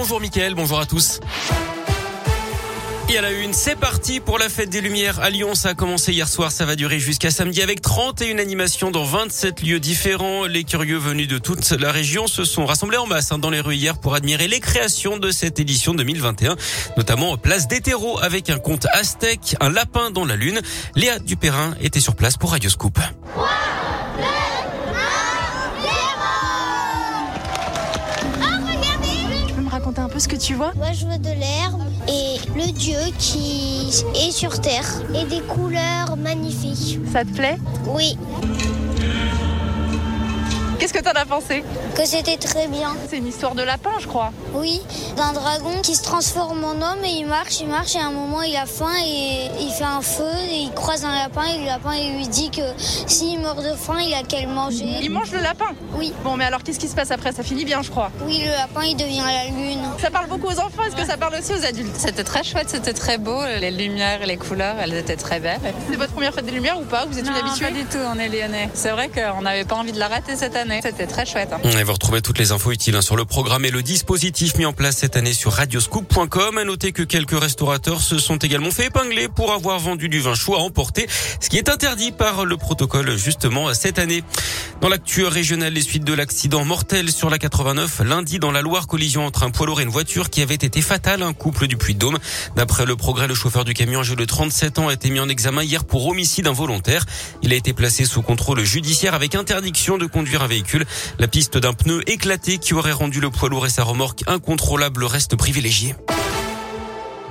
Bonjour Mickaël, bonjour à tous. Et à la une, c'est parti pour la fête des Lumières à Lyon. Ça a commencé hier soir, ça va durer jusqu'à samedi avec 31 animations dans 27 lieux différents. Les curieux venus de toute la région se sont rassemblés en masse hein, dans les rues hier pour admirer les créations de cette édition 2021, notamment place des avec un conte aztèque, un lapin dans la lune. Léa Dupérin était sur place pour Radio Scoop. Raconter un peu ce que tu vois Moi, je vois de l'herbe et le dieu qui est sur terre et des couleurs magnifiques. Ça te plaît? Oui. Qu'est-ce que t'en as pensé Que c'était très bien. C'est une histoire de lapin, je crois. Oui, d'un dragon qui se transforme en homme et il marche, il marche et à un moment il a faim et il fait un feu et il croise un lapin et le lapin il lui dit que s'il meurt de faim, il a qu'à le manger. Il mange le lapin Oui. Bon, mais alors qu'est-ce qui se passe après? Ça finit bien, je crois. Oui, le lapin il devient la lune. Ça parle beaucoup aux enfants, est-ce que ça parle aussi aux adultes? C'était très chouette, c'était très beau, les lumières et les couleurs, elles étaient très belles. C'est votre première fête des lumières ou pas? Vous êtes non, une habituée? Pas du tout, on est lyonnais. C'est vrai qu'on n'avait pas envie de la rater cette année. C'était très chouette. Hein. Et vous retrouvez toutes les infos utiles hein, sur le programme et le dispositif mis en place cette année sur radioscoop.com. À noter que quelques restaurateurs se sont également fait épingler pour avoir vendu du vin chaud à emporter, ce qui est interdit par le protocole justement cette année. Dans l'actu régionale, les suites de l'accident mortel sur la 89 lundi dans la Loire, collision entre un poids lourd et une voiture qui avait été fatale, un couple du Puy-de-Dôme. D'après le progrès, le chauffeur du camion âgé de 37 ans a été mis en examen hier pour homicide involontaire. Il a été placé sous contrôle judiciaire avec interdiction de conduire un véhicule. La piste d'un pneu éclaté qui aurait rendu le poids lourd et sa remorque incontrôlable reste privilégié.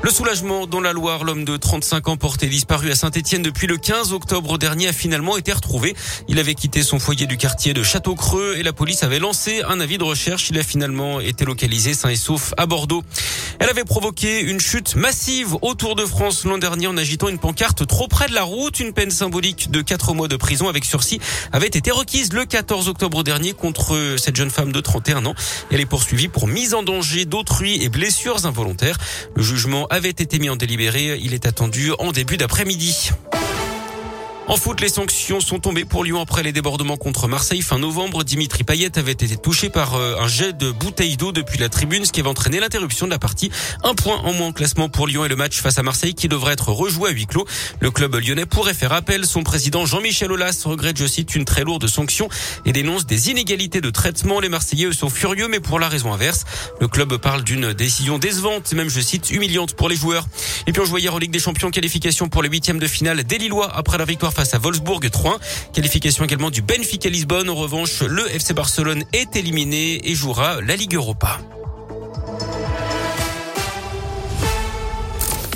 Le soulagement dans la Loire, l'homme de 35 ans porté disparu à Saint-Etienne depuis le 15 octobre dernier a finalement été retrouvé. Il avait quitté son foyer du quartier de Château-Creux et la police avait lancé un avis de recherche. Il a finalement été localisé sain et sauf à Bordeaux. Elle avait provoqué une chute massive autour de France l'an dernier en agitant une pancarte trop près de la route. Une peine symbolique de 4 mois de prison avec sursis avait été requise le 14 octobre dernier contre cette jeune femme de 31 ans. Elle est poursuivie pour mise en danger d'autrui et blessures involontaires. Le jugement avait été mis en délibéré. Il est attendu en début d'après-midi. En foot, les sanctions sont tombées pour Lyon après les débordements contre Marseille fin novembre. Dimitri Payet avait été touché par un jet de bouteille d'eau depuis la tribune, ce qui avait entraîné l'interruption de la partie. Un point en moins en classement pour Lyon et le match face à Marseille qui devrait être rejoué à huis clos. Le club lyonnais pourrait faire appel. Son président Jean-Michel Aulas regrette, je cite, une très lourde sanction et dénonce des inégalités de traitement. Les Marseillais sont furieux, mais pour la raison inverse. Le club parle d'une décision décevante, même, je cite, humiliante pour les joueurs. Et puis on jouait hier en Ligue des Champions, qualification pour les huitièmes de finale des Lillois après la victoire face à Wolfsburg 3. Qualification également du Benfica Lisbonne. En revanche, le FC Barcelone est éliminé et jouera la Ligue Europa.